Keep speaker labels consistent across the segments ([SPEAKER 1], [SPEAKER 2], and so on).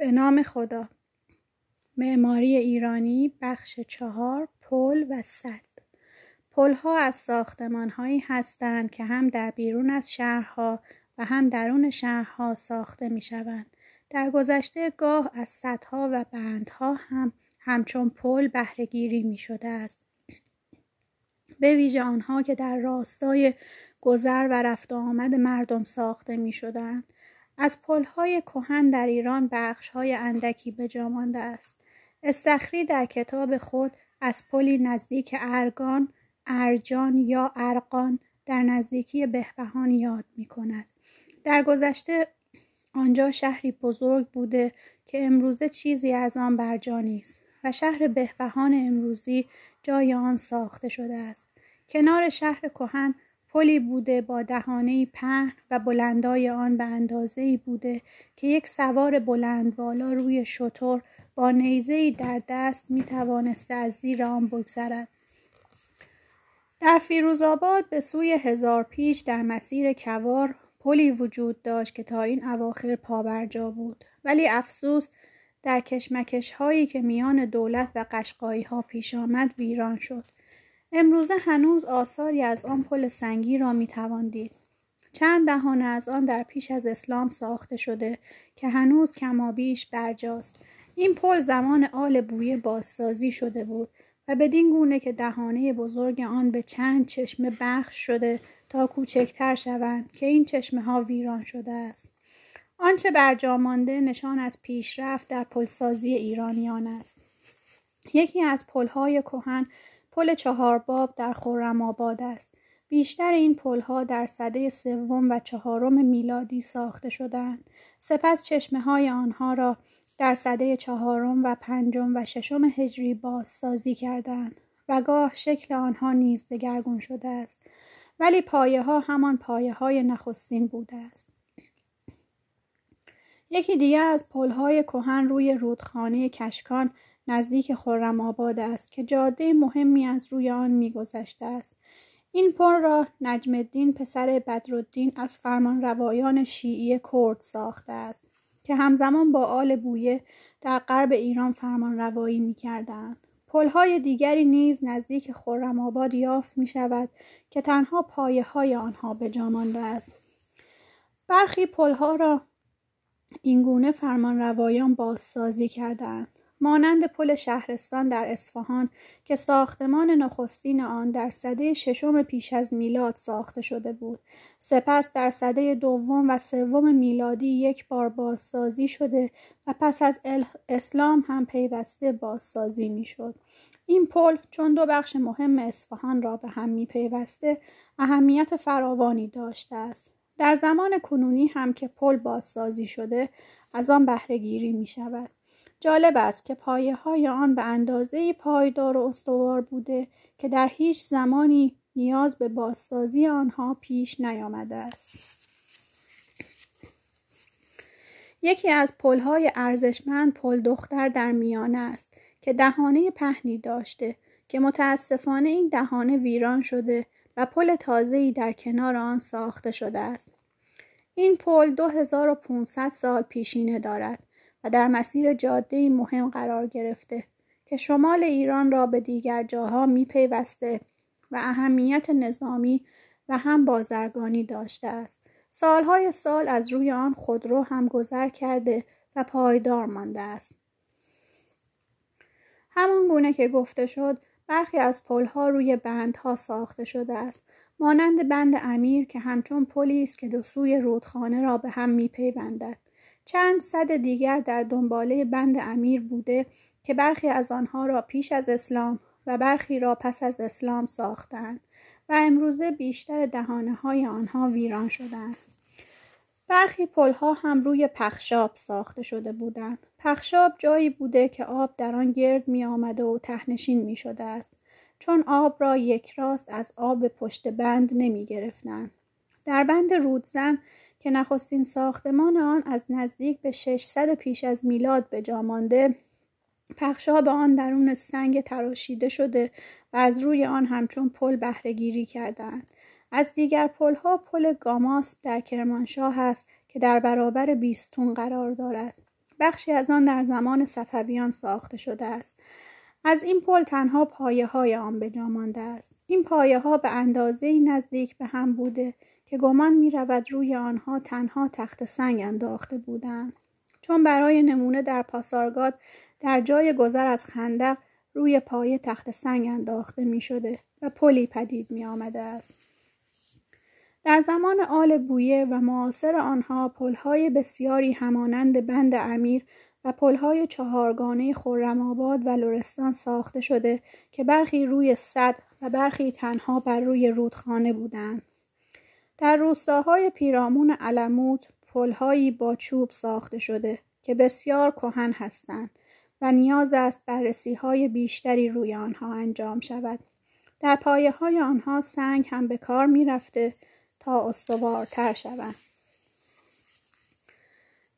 [SPEAKER 1] به نام خدا معماری ایرانی بخش چهار پل و سد پلها از ساختمانهایی هستند که هم در بیرون از شهرها و هم درون شهرها ساخته می شوند. در گذشته گاه از سدها و بندها هم همچون پل بهرهگیری می شده است. به ویژه آنها که در راستای گذر و رفت آمد مردم ساخته می شدند. از پلهای کهن در ایران بخشهای اندکی به جا مانده است. استخری در کتاب خود از پلی نزدیک ارگان، ارجان یا ارقان در نزدیکی بهبهان یاد می کند. در گذشته آنجا شهری بزرگ بوده که امروزه چیزی از آن برجا نیست و شهر بهبهان امروزی جای آن ساخته شده است. کنار شهر کهن پلی بوده با دهانه پهن و بلندای آن به اندازه بوده که یک سوار بلند بالا روی شتر با نیزه در دست می توانسته از زیر آن بگذرد. در فیروزآباد به سوی هزار پیش در مسیر کوار پلی وجود داشت که تا این اواخر پابرجا بود ولی افسوس در کشمکش هایی که میان دولت و قشقایی ها پیش آمد ویران شد امروزه هنوز آثاری از آن پل سنگی را می توان دید. چند دهانه از آن در پیش از اسلام ساخته شده که هنوز کمابیش برجاست. این پل زمان آل بویه بازسازی شده بود و بدین گونه که دهانه بزرگ آن به چند چشمه بخش شده تا کوچکتر شوند که این چشمه ها ویران شده است. آنچه برجا مانده نشان از پیشرفت در پلسازی ایرانیان است. یکی از پلهای کهن پل چهارباب در خورم آباد است. بیشتر این پلها در سده سوم و چهارم میلادی ساخته شدند. سپس چشمه های آنها را در سده چهارم و پنجم و ششم هجری بازسازی کردند و گاه شکل آنها نیز دگرگون شده است. ولی پایه ها همان پایه های نخستین بوده است. یکی دیگر از پلهای کهن روی رودخانه کشکان نزدیک خرم آباد است که جاده مهمی از روی آن میگذشته است این پل را نجم الدین پسر بدرالدین از فرمان روایان شیعی کرد ساخته است که همزمان با آل بویه در غرب ایران فرمان روایی می کردند. پلهای دیگری نیز نزدیک خرم آباد یافت می شود که تنها پایه های آنها به جا مانده است. برخی پلها را اینگونه فرمان روایان بازسازی کردند. مانند پل شهرستان در اصفهان که ساختمان نخستین آن در سده ششم پیش از میلاد ساخته شده بود. سپس در سده دوم و سوم میلادی یک بار بازسازی شده و پس از اسلام هم پیوسته بازسازی می‌شد. این پل چون دو بخش مهم اصفهان را به هم می پیوسته اهمیت فراوانی داشته است. در زمان کنونی هم که پل بازسازی شده از آن بهرهگیری می شود جالب است که پایه های آن به اندازه پایدار و استوار بوده که در هیچ زمانی نیاز به بازسازی آنها پیش نیامده است. یکی از پلهای ارزشمند پل دختر در میانه است که دهانه پهنی داشته که متاسفانه این دهانه ویران شده و پل تازه‌ای در کنار آن ساخته شده است. این پل 2500 سال پیشینه دارد و در مسیر جاده مهم قرار گرفته که شمال ایران را به دیگر جاها میپیوسته و اهمیت نظامی و هم بازرگانی داشته است. سالهای سال از روی آن خودرو هم گذر کرده و پایدار مانده است. همان گونه که گفته شد برخی از پلها روی بندها ساخته شده است مانند بند امیر که همچون پلی است که دو سوی رودخانه را به هم میپیوندد چند صد دیگر در دنباله بند امیر بوده که برخی از آنها را پیش از اسلام و برخی را پس از اسلام ساختند و امروزه بیشتر دهانه های آنها ویران شدند. برخی پلها هم روی پخشاب ساخته شده بودند. پخشاب جایی بوده که آب در آن گرد می آمده و تهنشین می شده است. چون آب را یک راست از آب پشت بند نمی گرفتند. در بند رودزن که نخستین ساختمان آن از نزدیک به 600 پیش از میلاد به جا مانده پخشاب آن درون سنگ تراشیده شده و از روی آن همچون پل بهرهگیری کردند از دیگر پلها پل گاماس در کرمانشاه است که در برابر بیستون قرار دارد. بخشی از آن در زمان صفویان ساخته شده است. از این پل تنها پایه های آن به مانده است. این پایه ها به اندازه نزدیک به هم بوده که گمان می رود روی آنها تنها تخت سنگ انداخته بودند چون برای نمونه در پاسارگاد در جای گذر از خندق روی پایه تخت سنگ انداخته می شده و پلی پدید می آمده است. در زمان آل بویه و معاصر آنها پلهای بسیاری همانند بند امیر و پلهای چهارگانه خرم‌آباد و لرستان ساخته شده که برخی روی صد و برخی تنها بر روی رودخانه بودند. در روستاهای پیرامون علموت پلهایی با چوب ساخته شده که بسیار کهن هستند و نیاز است بررسی های بیشتری روی آنها انجام شود. در پایه های آنها سنگ هم به کار می رفته تا استوارتر شوند.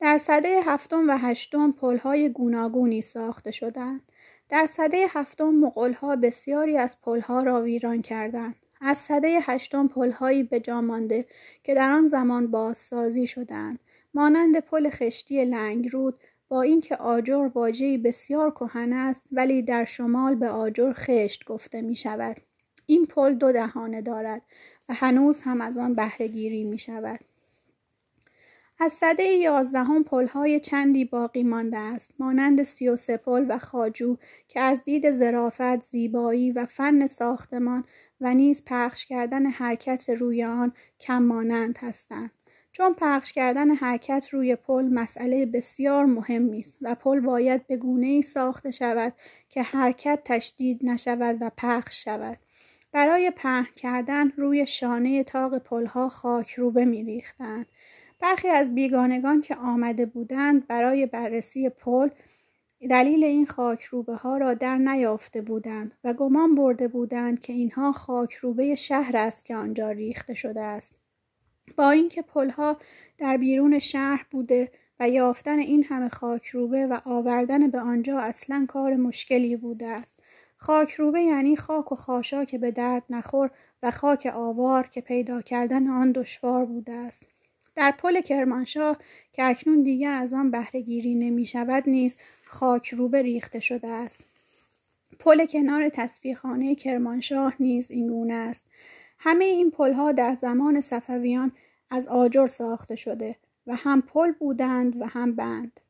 [SPEAKER 1] در صده هفتم و هشتم پلهای گوناگونی ساخته شدند. در صده هفتم مغولها بسیاری از پلها را ویران کردند. از صده هشتم پلهایی به جا مانده که در آن زمان بازسازی شدند مانند پل خشتی لنگرود با اینکه آجر واژه‌ای بسیار کهن است ولی در شمال به آجر خشت گفته می شود. این پل دو دهانه دارد و هنوز هم از آن بهرهگیری می شود. از سده یازدهم پلهای چندی باقی مانده است مانند سی و پل و خاجو که از دید ظرافت زیبایی و فن ساختمان و نیز پخش کردن حرکت روی آن کم مانند هستند. چون پخش کردن حرکت روی پل مسئله بسیار مهمی است و پل باید به گونه ای ساخته شود که حرکت تشدید نشود و پخش شود. برای پهن کردن روی شانه تاق پلها خاک روبه میریختند. برخی از بیگانگان که آمده بودند برای بررسی پل دلیل این خاک روبه ها را در نیافته بودند و گمان برده بودند که اینها خاک روبه شهر است که آنجا ریخته شده است. با اینکه پلها در بیرون شهر بوده و یافتن این همه خاک روبه و آوردن به آنجا اصلا کار مشکلی بوده است. خاک روبه یعنی خاک و خاشا که به درد نخور و خاک آوار که پیدا کردن آن دشوار بوده است. در پل کرمانشاه که اکنون دیگر از آن بهرهگیری نمی شود نیز خاک روبه ریخته شده است. پل کنار تصفیه کرمانشاه نیز این گونه است. همه این پلها در زمان صفویان از آجر ساخته شده و هم پل بودند و هم بند.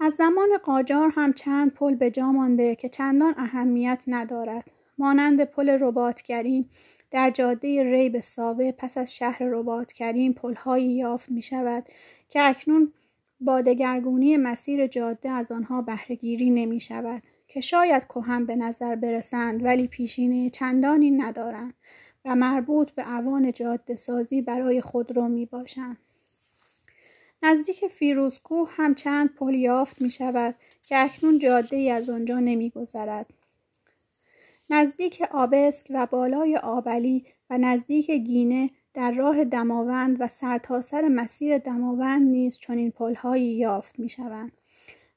[SPEAKER 1] از زمان قاجار هم چند پل به جا مانده که چندان اهمیت ندارد مانند پل رباطگرین در جاده ری به ساوه پس از شهر رباط کریم پلهایی یافت می شود که اکنون با دگرگونی مسیر جاده از آنها بهرهگیری نمی شود که شاید کهن به نظر برسند ولی پیشینه چندانی ندارند و مربوط به اوان جاده سازی برای خودرو می باشند. نزدیک فیروزکوه هم چند پل یافت می شود که اکنون جاده ای از آنجا نمی گذرد. نزدیک آبسک و بالای آبلی و نزدیک گینه در راه دماوند و سرتاسر سر مسیر دماوند نیز چنین پلهایی یافت می‌شوند.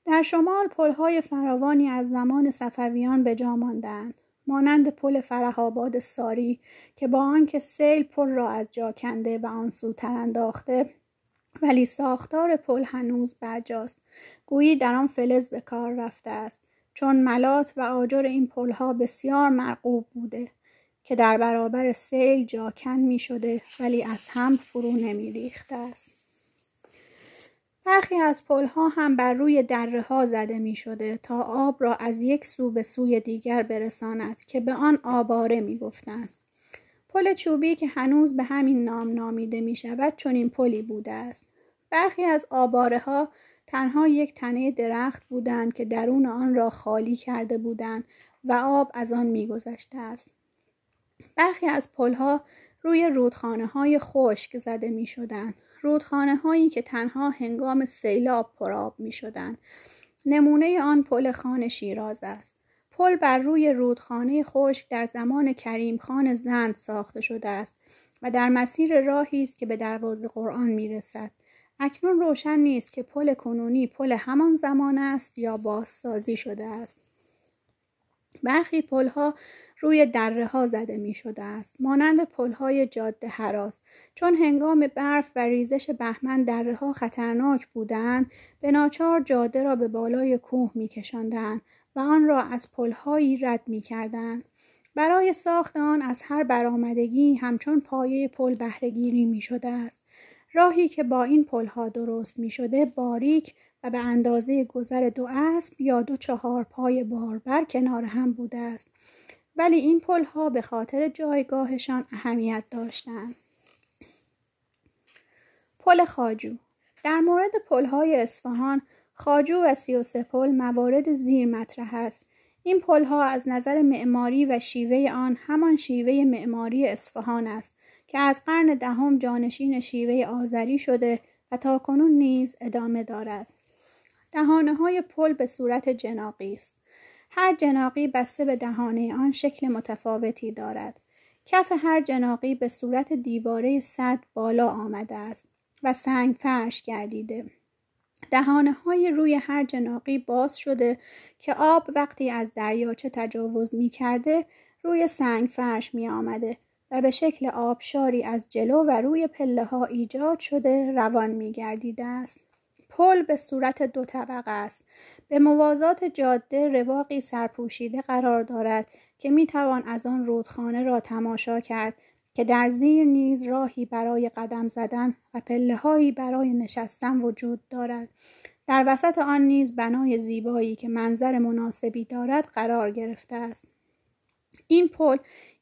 [SPEAKER 1] در شمال پلهای فراوانی از زمان صفویان به جا ماندهاند مانند پل فرهاباد ساری که با آنکه سیل پل را از جا کنده و آن سوتر انداخته ولی ساختار پل هنوز برجاست. گویی در آن فلز به کار رفته است. چون ملات و آجر این پلها بسیار مرغوب بوده. که در برابر سیل جاکن می شده ولی از هم فرو نمی ریخته است. برخی از پلها هم بر روی دره ها زده می شده تا آب را از یک سو به سوی دیگر برساند که به آن آباره می گفتند. پل چوبی که هنوز به همین نام نامیده می شود چون این پلی بوده است. برخی از آباره ها تنها یک تنه درخت بودند که درون آن را خالی کرده بودند و آب از آن میگذشته است برخی از پلها روی رودخانه های خشک زده می شدن. رودخانه هایی که تنها هنگام سیلاب پرآب می شدن. نمونه آن پل خان شیراز است. پل بر روی رودخانه خشک در زمان کریم خان زند ساخته شده است و در مسیر راهی است که به دروازه قرآن می رسد. اکنون روشن نیست که پل کنونی پل همان زمان است یا بازسازی شده است برخی پلها روی دره ها زده می شده است. مانند پل های جاده حراس. چون هنگام برف و ریزش بهمن دره ها خطرناک بودند به ناچار جاده را به بالای کوه می کشندن و آن را از پلهایی رد می کردن. برای ساخت آن از هر برآمدگی همچون پایه پل بهرهگیری می شده است. راهی که با این پلها درست می شده باریک و به اندازه گذر دو اسب یا دو چهار پای باربر کنار هم بوده است. ولی این پلها به خاطر جایگاهشان اهمیت داشتند. پل خاجو. در مورد پلهای اصفهان خاجو و سی و پل موارد زیر مطرح است. این پلها از نظر معماری و شیوه آن همان شیوه معماری اصفهان است که از قرن دهم جانشین شیوه آذری شده و تا کنون نیز ادامه دارد. دهانه های پل به صورت جناقی است. هر جناقی بسته به دهانه آن شکل متفاوتی دارد کف هر جناقی به صورت دیواره صد بالا آمده است و سنگ فرش گردیده دهانه های روی هر جناقی باز شده که آب وقتی از دریاچه تجاوز می کرده روی سنگ فرش می آمده و به شکل آبشاری از جلو و روی پله ها ایجاد شده روان می گردیده است. پل به صورت دو طبقه است. به موازات جاده رواقی سرپوشیده قرار دارد که می توان از آن رودخانه را تماشا کرد که در زیر نیز راهی برای قدم زدن و پله هایی برای نشستن وجود دارد. در وسط آن نیز بنای زیبایی که منظر مناسبی دارد قرار گرفته است. این پل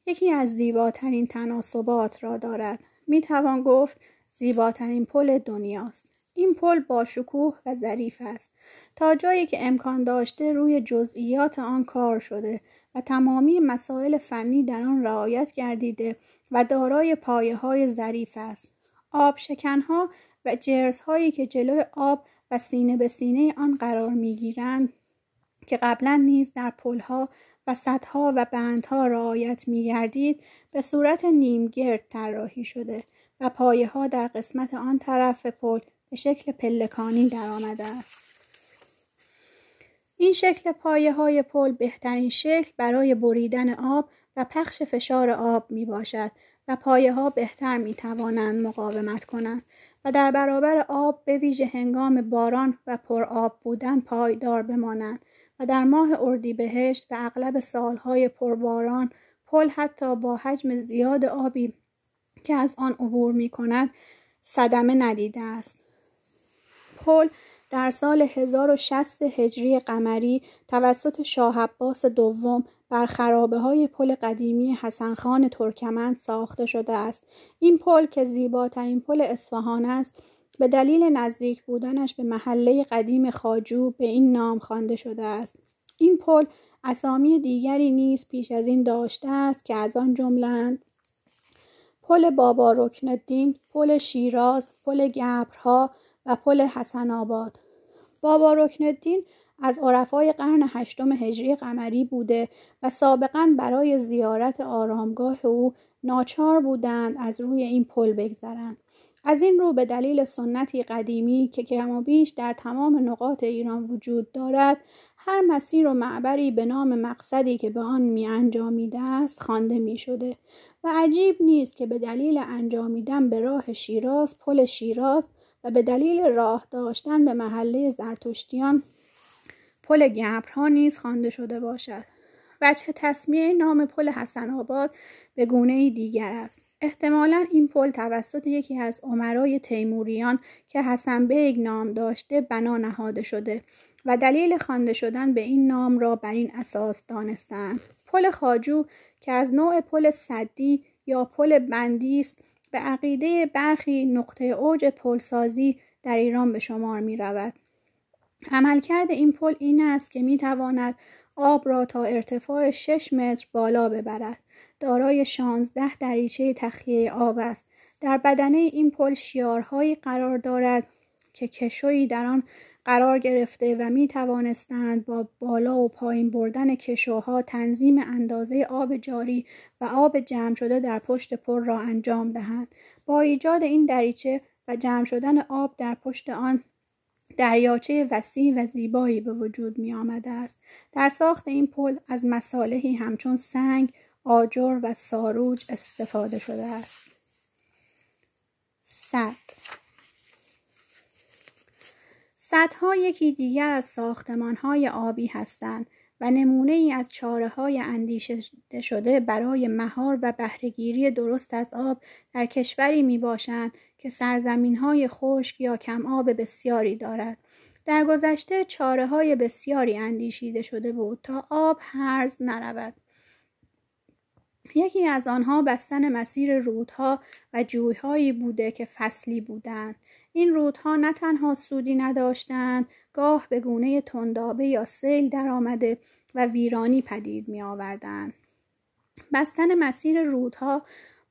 [SPEAKER 1] یکی از زیباترین تناسبات را دارد. می توان گفت زیباترین پل دنیاست. این پل با شکوه و ظریف است. تا جایی که امکان داشته روی جزئیات آن کار شده و تمامی مسائل فنی در آن رعایت گردیده و دارای پایه های ظریف است. آب شکنها و جرزهایی که جلوی آب و سینه به سینه آن قرار می گیرند که قبلا نیز در پلها و سدها و بندها رعایت می گردید به صورت نیمگرد طراحی شده و پایه ها در قسمت آن طرف پل به شکل پلکانی درآمده است. این شکل پایه های پل بهترین شکل برای بریدن آب و پخش فشار آب می باشد و پایه ها بهتر می توانند مقاومت کنند و در برابر آب به ویژه هنگام باران و پر آب بودن پایدار بمانند و در ماه اردیبهشت و اغلب سالهای پرباران پل حتی با حجم زیاد آبی که از آن عبور می کند صدمه ندیده است. پل در سال 1060 هجری قمری توسط شاه عباس دوم بر خرابه های پل قدیمی حسن خان ترکمن ساخته شده است. این پل که زیباترین پل اصفهان است به دلیل نزدیک بودنش به محله قدیم خاجو به این نام خوانده شده است. این پل اسامی دیگری نیز پیش از این داشته است که از آن جملند پل بابا رکن پل شیراز، پل گبرها و پل حسن آباد. بابا رکن الدین از عرفای قرن هشتم هجری قمری بوده و سابقا برای زیارت آرامگاه او ناچار بودند از روی این پل بگذرند. از این رو به دلیل سنتی قدیمی که کم و بیش در تمام نقاط ایران وجود دارد هر مسیر و معبری به نام مقصدی که به آن می انجامیده است خوانده می شده و عجیب نیست که به دلیل انجامیدن به راه شیراز پل شیراز به دلیل راه داشتن به محله زرتشتیان پل گبرها نیز خوانده شده باشد وجه تسمیه نام پل حسن آباد به گونه دیگر است. احتمالا این پل توسط یکی از امرای تیموریان که حسن بیگ نام داشته بنا نهاده شده و دلیل خوانده شدن به این نام را بر این اساس دانستند. پل خاجو که از نوع پل صدی یا پل بندی است به عقیده برخی نقطه اوج پلسازی در ایران به شمار می رود. عملکرد این پل این است که می تواند آب را تا ارتفاع 6 متر بالا ببرد. دارای 16 دریچه تخلیه آب است. در بدنه این پل شیارهایی قرار دارد که کشویی در آن قرار گرفته و می توانستند با بالا و پایین بردن کشوها تنظیم اندازه آب جاری و آب جمع شده در پشت پر را انجام دهند. با ایجاد این دریچه و جمع شدن آب در پشت آن دریاچه وسیع و زیبایی به وجود می آمده است. در ساخت این پل از مصالحی همچون سنگ، آجر و ساروج استفاده شده است صد صدها یکی دیگر از ساختمانهای آبی هستند و نمونه ای از چاره های اندیشه شده برای مهار و بهرهگیری درست از آب در کشوری می باشند که سرزمین های خشک یا کم آب بسیاری دارد. در گذشته چاره های بسیاری اندیشیده شده بود تا آب هرز نرود. یکی از آنها بستن مسیر رودها و جویهایی بوده که فصلی بودند. این رودها نه تنها سودی نداشتند گاه به گونه تندابه یا سیل درآمده و ویرانی پدید می آوردن. بستن مسیر رودها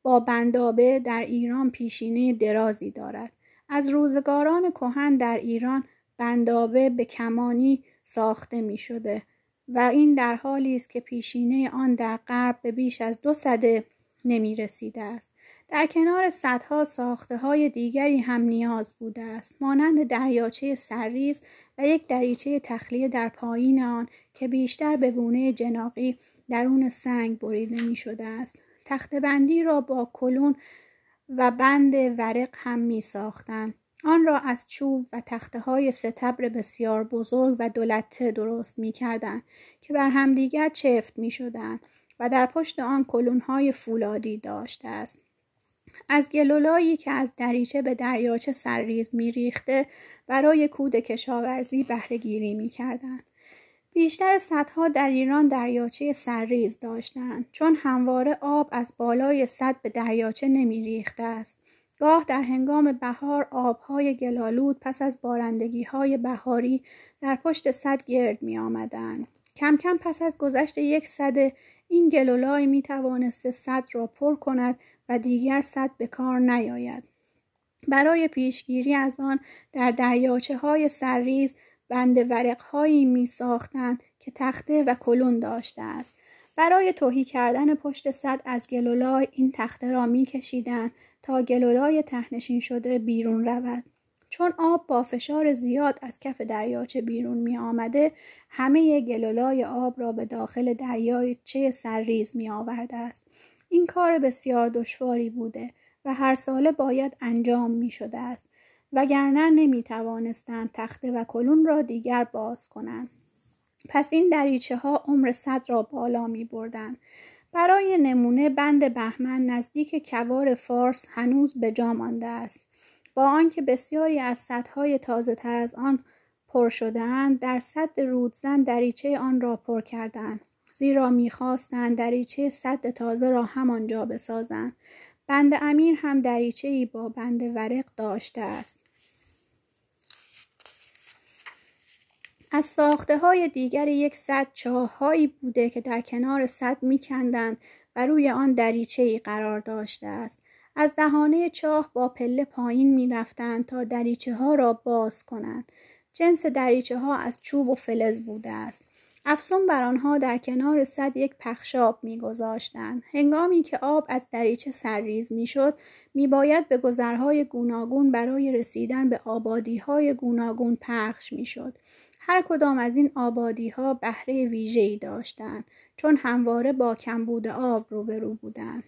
[SPEAKER 1] با بندابه در ایران پیشینه درازی دارد. از روزگاران کهن در ایران بندابه به کمانی ساخته می شده و این در حالی است که پیشینه آن در غرب به بیش از دو صده نمی رسیده است. در کنار صدها ساخته های دیگری هم نیاز بوده است مانند دریاچه سرریز و یک دریچه تخلیه در پایین آن که بیشتر به گونه جناقی درون سنگ بریده می شده است تخت بندی را با کلون و بند ورق هم می ساختن. آن را از چوب و تخته های ستبر بسیار بزرگ و دولته درست می کردن که بر همدیگر چفت می شدن و در پشت آن کلون های فولادی داشته است. از گلولایی که از دریچه به دریاچه سرریز میریخته برای کود کشاورزی بهرهگیری می‌کردند بیشتر صدها در ایران دریاچه سرریز داشتند چون همواره آب از بالای صد به دریاچه نمیریخته است گاه در هنگام بهار آبهای گلالود پس از بارندگی های بهاری در پشت صد گرد می آمدن. کم کم پس از گذشت یک صده این گلولای می توانست صد را پر کند و دیگر صد به کار نیاید. برای پیشگیری از آن در دریاچه های سرریز بند ورق هایی می ساختند که تخته و کلون داشته است. برای توهی کردن پشت صد از گلولای این تخته را می کشیدن تا گلولای تهنشین شده بیرون رود. چون آب با فشار زیاد از کف دریاچه بیرون می آمده همه گلولای آب را به داخل دریاچه سرریز می آورده است. این کار بسیار دشواری بوده و هر ساله باید انجام می شده است وگرنه نمی توانستند تخته و کلون را دیگر باز کنند. پس این دریچه ها عمر صد را بالا می بردن. برای نمونه بند بهمن نزدیک کوار فارس هنوز به جا مانده است. با آنکه بسیاری از سدهای تازه تر از آن پر شدهاند در صد رودزن دریچه آن را پر کردند زیرا می‌خواستند دریچه صد تازه را همانجا بسازند. بند امیر هم دریچه ای با بند ورق داشته است. از ساخته های دیگر یک صد چاههایی بوده که در کنار صد میکندند و روی آن دریچه ای قرار داشته است. از دهانه چاه با پله پایین می‌رفتند تا دریچه ها را باز کنند. جنس دریچه ها از چوب و فلز بوده است. افسون بر آنها در کنار صد یک پخشاب میگذاشتند. هنگامی که آب از دریچه سرریز می‌شد میباید به گذرهای گوناگون برای رسیدن به آبادیهای گوناگون پخش می‌شد. هر کدام از این آبادی ها بهره ویژه‌ای داشتند چون همواره با کمبود آب روبرو بودند.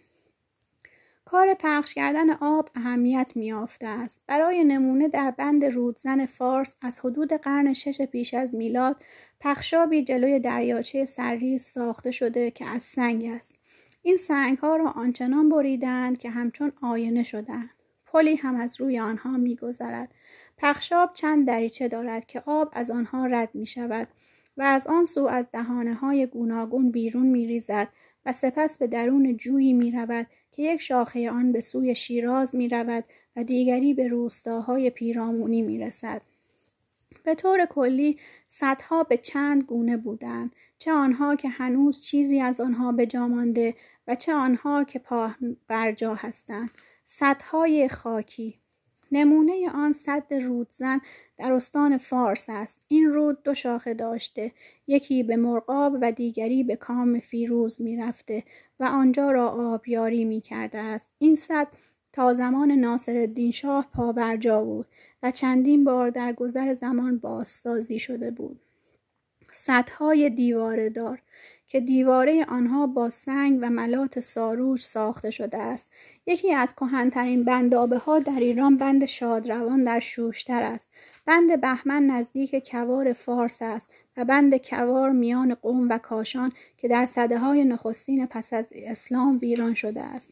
[SPEAKER 1] کار پخش کردن آب اهمیت میافته است. برای نمونه در بند رودزن فارس از حدود قرن شش پیش از میلاد پخشابی جلوی دریاچه سرریز ساخته شده که از سنگ است. این سنگ ها را آنچنان بریدند که همچون آینه شدند پلی هم از روی آنها میگذرد. پخشاب چند دریچه دارد که آب از آنها رد می شود و از آن سو از دهانه های گوناگون بیرون می ریزد و سپس به درون جویی می رود که یک شاخه آن به سوی شیراز می رود و دیگری به روستاهای پیرامونی می رسد. به طور کلی صدها به چند گونه بودند. چه آنها که هنوز چیزی از آنها به جا مانده و چه آنها که پا برجا هستند. صدهای خاکی. نمونه آن صد رودزن در استان فارس است. این رود دو شاخه داشته. یکی به مرغاب و دیگری به کام فیروز می‌رفته و آنجا را آبیاری می کرده است. این صد تا زمان ناصرالدین شاه پابرجا بود. و چندین بار در گذر زمان بازسازی شده بود. صدهای دیواره دار که دیواره آنها با سنگ و ملات ساروج ساخته شده است یکی از کهنترین بندابه ها در ایران بند شادروان در شوشتر است. بند بهمن نزدیک کوار فارس است و بند کوار میان قوم و کاشان که در صده های نخستین پس از اسلام ویران شده است.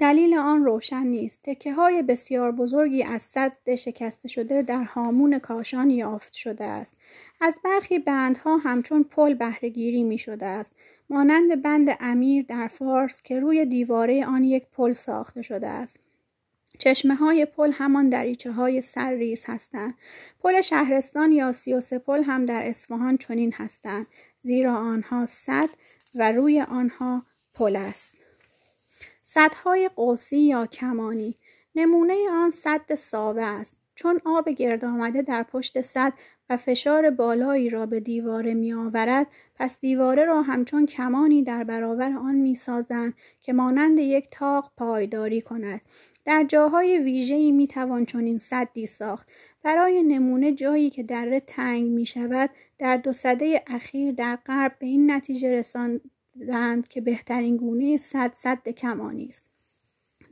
[SPEAKER 1] دلیل آن روشن نیست. تکه های بسیار بزرگی از صد شکسته شده در هامون کاشان یافت شده است. از برخی بندها همچون پل بهرهگیری می شده است. مانند بند امیر در فارس که روی دیواره آن یک پل ساخته شده است. چشمه های پل همان دریچه های سرریز هستند. پل شهرستان یا سیوسه پل هم در اصفهان چنین هستند. زیرا آنها صد و روی آنها پل است. صدهای قوسی یا کمانی. نمونه آن صد ساوه است. چون آب گرد آمده در پشت صد و فشار بالایی را به دیواره می آورد پس دیواره را همچون کمانی در برابر آن می سازند که مانند یک تاق پایداری کند. در جاهای ویژه‌ای می توان چنین صدی ساخت. برای نمونه جایی که دره تنگ می شود در دو سده اخیر در غرب به این نتیجه رسان دند که بهترین گونه صد صد کمانی است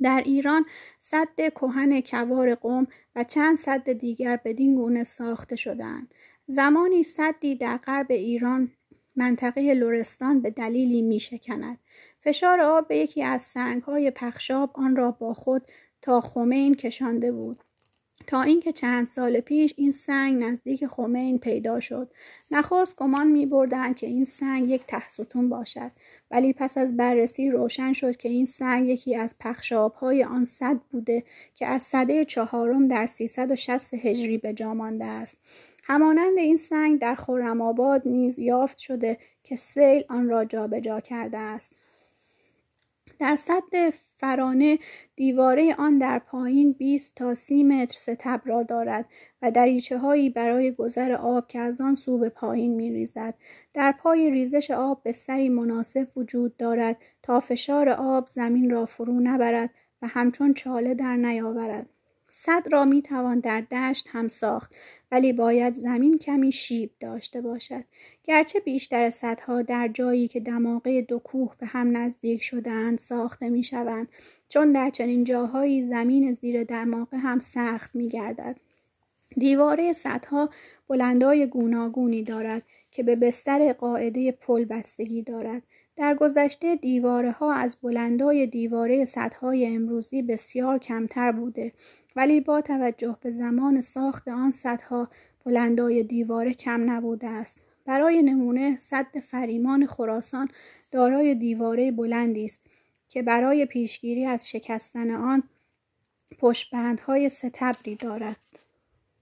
[SPEAKER 1] در ایران صد کهن کوار قوم و چند صد دیگر بدین گونه ساخته شدند زمانی صدی در غرب ایران منطقه لرستان به دلیلی می شکند. فشار آب به یکی از سنگهای پخشاب آن را با خود تا خمین کشانده بود. تا اینکه چند سال پیش این سنگ نزدیک خمین پیدا شد. نخست گمان می بردن که این سنگ یک تحستون باشد ولی پس از بررسی روشن شد که این سنگ یکی از های آن صد بوده که از صده چهارم در 360 هجری به جا مانده است. همانند این سنگ در خرم نیز یافت شده که سیل آن را جابجا جا کرده است. در صد فرانه دیواره آن در پایین 20 تا 30 متر ستب را دارد و دریچه هایی برای گذر آب که از آن سو به پایین می ریزد. در پای ریزش آب به سری مناسب وجود دارد تا فشار آب زمین را فرو نبرد و همچون چاله در نیاورد. صد را می توان در دشت هم ساخت ولی باید زمین کمی شیب داشته باشد گرچه بیشتر صدها در جایی که دماغه دو کوه به هم نزدیک شدهاند ساخته می شوند چون در چنین جاهایی زمین زیر دماغه هم سخت می گردد. دیواره صدها بلندای گوناگونی دارد که به بستر قاعده پل بستگی دارد. در گذشته دیواره ها از بلندای دیواره صدهای امروزی بسیار کمتر بوده ولی با توجه به زمان ساخت آن صدها بلندای دیواره کم نبوده است. برای نمونه صد فریمان خراسان دارای دیواره بلندی است که برای پیشگیری از شکستن آن پشتبندهای ستبری دارد.